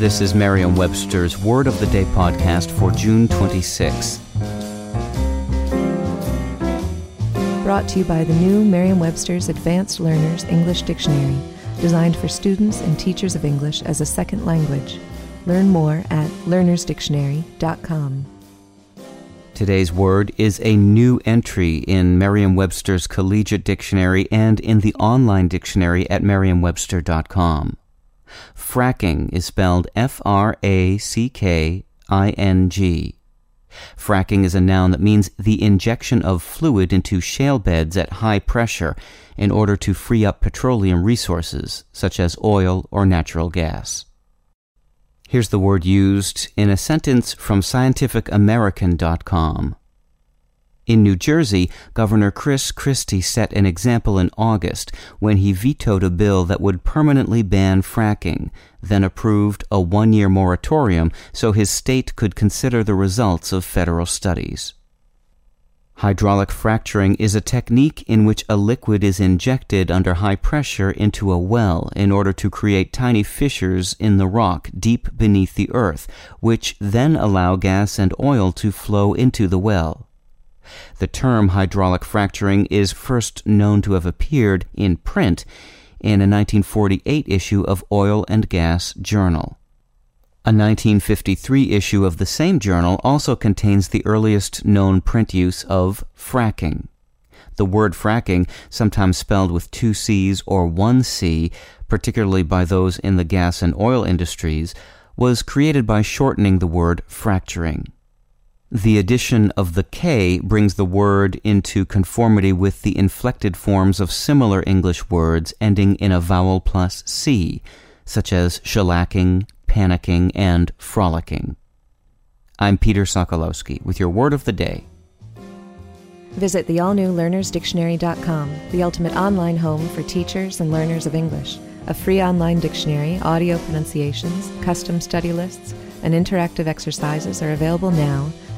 This is Merriam Webster's Word of the Day podcast for June 26. Brought to you by the new Merriam Webster's Advanced Learners English Dictionary, designed for students and teachers of English as a second language. Learn more at learnersdictionary.com. Today's word is a new entry in Merriam Webster's Collegiate Dictionary and in the online dictionary at merriam-webster.com. Fracking is spelled F R A C K I N G. Fracking is a noun that means the injection of fluid into shale beds at high pressure in order to free up petroleum resources, such as oil or natural gas. Here's the word used in a sentence from scientificamerican.com. In New Jersey, Governor Chris Christie set an example in August when he vetoed a bill that would permanently ban fracking, then approved a one year moratorium so his state could consider the results of federal studies. Hydraulic fracturing is a technique in which a liquid is injected under high pressure into a well in order to create tiny fissures in the rock deep beneath the earth, which then allow gas and oil to flow into the well. The term hydraulic fracturing is first known to have appeared in print in a 1948 issue of Oil and Gas Journal. A 1953 issue of the same journal also contains the earliest known print use of fracking. The word fracking, sometimes spelled with two C's or one C, particularly by those in the gas and oil industries, was created by shortening the word fracturing. The addition of the K brings the word into conformity with the inflected forms of similar English words ending in a vowel plus C, such as shellacking, panicking, and frolicking. I'm Peter Sokolowski with your word of the day. Visit the all new learnersdictionary.com, the ultimate online home for teachers and learners of English. A free online dictionary, audio pronunciations, custom study lists, and interactive exercises are available now